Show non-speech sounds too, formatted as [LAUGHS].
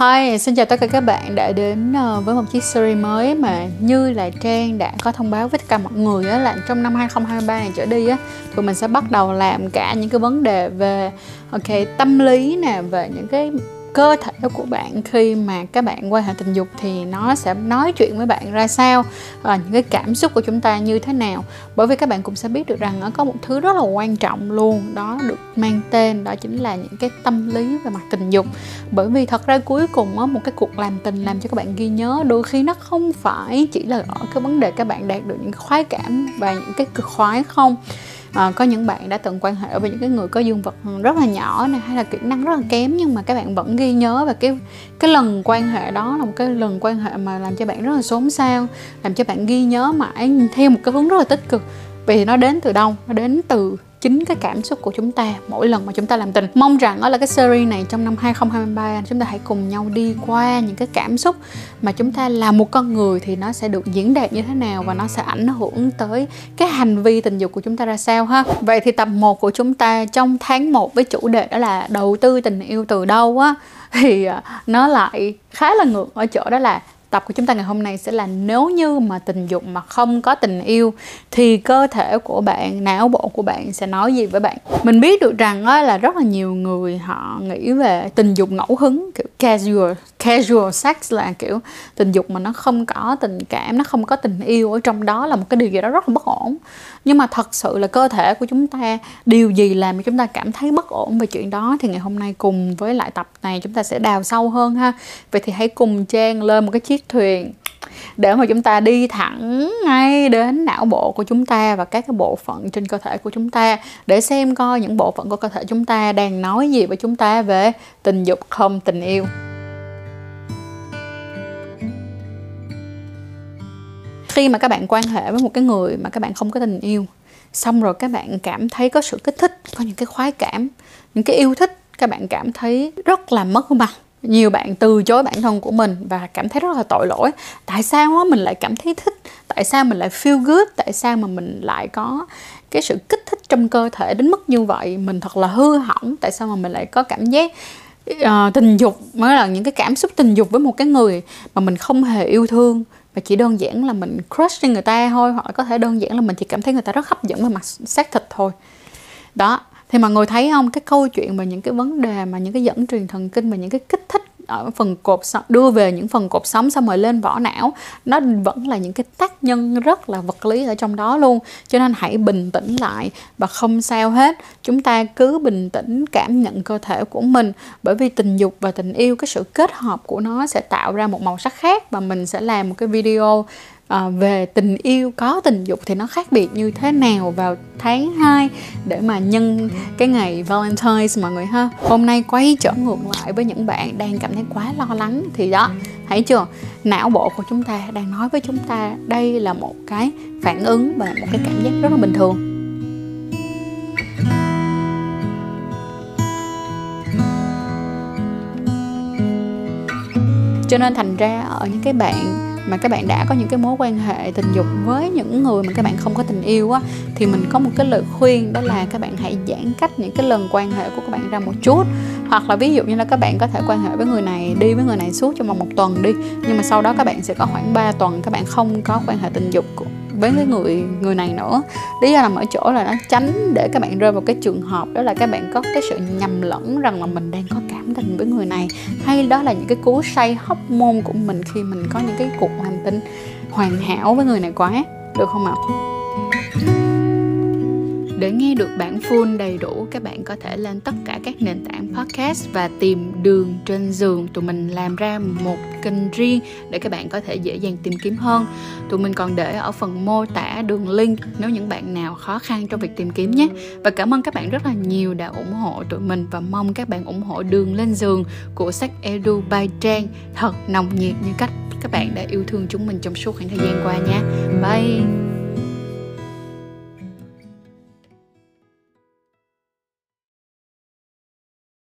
Hi, xin chào tất cả các bạn đã đến ờ, với một chiếc series mới mà như là Trang đã có thông báo với tất cả mọi người á, là trong năm 2023 này trở đi á thì mình sẽ bắt đầu làm cả những cái vấn đề về ok tâm lý nè về những cái cơ thể của bạn khi mà các bạn quan hệ tình dục thì nó sẽ nói chuyện với bạn ra sao và những cái cảm xúc của chúng ta như thế nào. Bởi vì các bạn cũng sẽ biết được rằng nó có một thứ rất là quan trọng luôn, đó được mang tên đó chính là những cái tâm lý về mặt tình dục. Bởi vì thật ra cuối cùng á, một cái cuộc làm tình làm cho các bạn ghi nhớ đôi khi nó không phải chỉ là ở cái vấn đề các bạn đạt được những khoái cảm và những cái cực khoái không à, có những bạn đã từng quan hệ với những cái người có dương vật rất là nhỏ này hay là kỹ năng rất là kém nhưng mà các bạn vẫn ghi nhớ và cái cái lần quan hệ đó là một cái lần quan hệ mà làm cho bạn rất là xốn xao làm cho bạn ghi nhớ mãi theo một cái hướng rất là tích cực. Vì nó đến từ đâu? Nó đến từ chính cái cảm xúc của chúng ta mỗi lần mà chúng ta làm tình. Mong rằng đó là cái series này trong năm 2023 chúng ta hãy cùng nhau đi qua những cái cảm xúc mà chúng ta là một con người thì nó sẽ được diễn đạt như thế nào và nó sẽ ảnh hưởng tới cái hành vi tình dục của chúng ta ra sao ha. Vậy thì tập 1 của chúng ta trong tháng 1 với chủ đề đó là đầu tư tình yêu từ đâu á, [LAUGHS] thì à, nó lại khá là ngược ở chỗ đó là tập của chúng ta ngày hôm nay sẽ là nếu như mà tình dục mà không có tình yêu, thì cơ thể của bạn, não bộ của bạn sẽ nói gì với bạn? Mình biết được rằng là rất là nhiều người họ nghĩ về tình dục ngẫu hứng, kiểu casual casual sex là kiểu tình dục mà nó không có tình cảm, nó không có tình yêu ở trong đó là một cái điều gì đó rất là bất ổn. Nhưng mà thật sự là cơ thể của chúng ta, điều gì làm cho chúng ta cảm thấy bất ổn về chuyện đó thì ngày hôm nay cùng với lại tập này chúng ta sẽ đào sâu hơn ha. Vậy thì hãy cùng trang lên một cái chiếc thuyền để mà chúng ta đi thẳng ngay đến não bộ của chúng ta và các cái bộ phận trên cơ thể của chúng ta. Để xem coi những bộ phận của cơ thể chúng ta đang nói gì với chúng ta về tình dục không tình yêu. Khi mà các bạn quan hệ với một cái người mà các bạn không có tình yêu, xong rồi các bạn cảm thấy có sự kích thích, có những cái khoái cảm, những cái yêu thích, các bạn cảm thấy rất là mất mặt nhiều bạn từ chối bản thân của mình và cảm thấy rất là tội lỗi. Tại sao mình lại cảm thấy thích? Tại sao mình lại feel good? Tại sao mà mình lại có cái sự kích thích trong cơ thể đến mức như vậy? Mình thật là hư hỏng. Tại sao mà mình lại có cảm giác uh, tình dục mới là những cái cảm xúc tình dục với một cái người mà mình không hề yêu thương và chỉ đơn giản là mình crush trên người ta thôi hoặc là có thể đơn giản là mình chỉ cảm thấy người ta rất hấp dẫn về mặt xác thịt thôi. Đó thì mọi người thấy không? Cái câu chuyện và những cái vấn đề mà những cái dẫn truyền thần kinh và những cái kích thích ở phần cột đưa về những phần cột sống xong rồi lên vỏ não, nó vẫn là những cái tác nhân rất là vật lý ở trong đó luôn. Cho nên hãy bình tĩnh lại và không sao hết. Chúng ta cứ bình tĩnh cảm nhận cơ thể của mình, bởi vì tình dục và tình yêu, cái sự kết hợp của nó sẽ tạo ra một màu sắc khác và mình sẽ làm một cái video à, về tình yêu có tình dục thì nó khác biệt như thế nào vào tháng 2 để mà nhân cái ngày Valentine's mọi người ha? Hôm nay quay trở ngược lại với những bạn đang cảm thấy quá lo lắng thì đó thấy chưa? Não bộ của chúng ta đang nói với chúng ta đây là một cái phản ứng và một cái cảm giác rất là bình thường. Cho nên thành ra ở những cái bạn mà các bạn đã có những cái mối quan hệ tình dục với những người mà các bạn không có tình yêu á, thì mình có một cái lời khuyên, đó là các bạn hãy giãn cách những cái lần quan hệ của các bạn ra một chút. Hoặc là ví dụ như là các bạn có thể quan hệ với người này, đi với người này suốt trong vòng một tuần đi, nhưng mà sau đó các bạn sẽ có khoảng 3 tuần các bạn không có quan hệ tình dục với cái người người này nữa. Lý do nằm ở chỗ là nó tránh để các bạn rơi vào cái trường hợp đó là các bạn có cái sự nhầm lẫn rằng là mình đang có cảm tình với người này, hay đó là những cái cú say hóc môn của mình khi mình có những cái cuộc hành tinh hoàn hảo với người này quá. Được không ạ? Để nghe được bản full đầy đủ, các bạn có thể lên tất cả các nền tảng podcast và tìm đường trên giường. Tụi mình làm ra một kênh riêng để các bạn có thể dễ dàng tìm kiếm hơn. Tụi mình còn để ở phần mô tả đường link nếu những bạn nào khó khăn trong việc tìm kiếm nhé. Và cảm ơn các bạn rất là nhiều đã ủng hộ tụi mình và mong các bạn ủng hộ đường lên giường của sách Edu by Trang thật nồng nhiệt như cách các bạn đã yêu thương chúng mình trong suốt khoảng thời gian qua nha. Bye!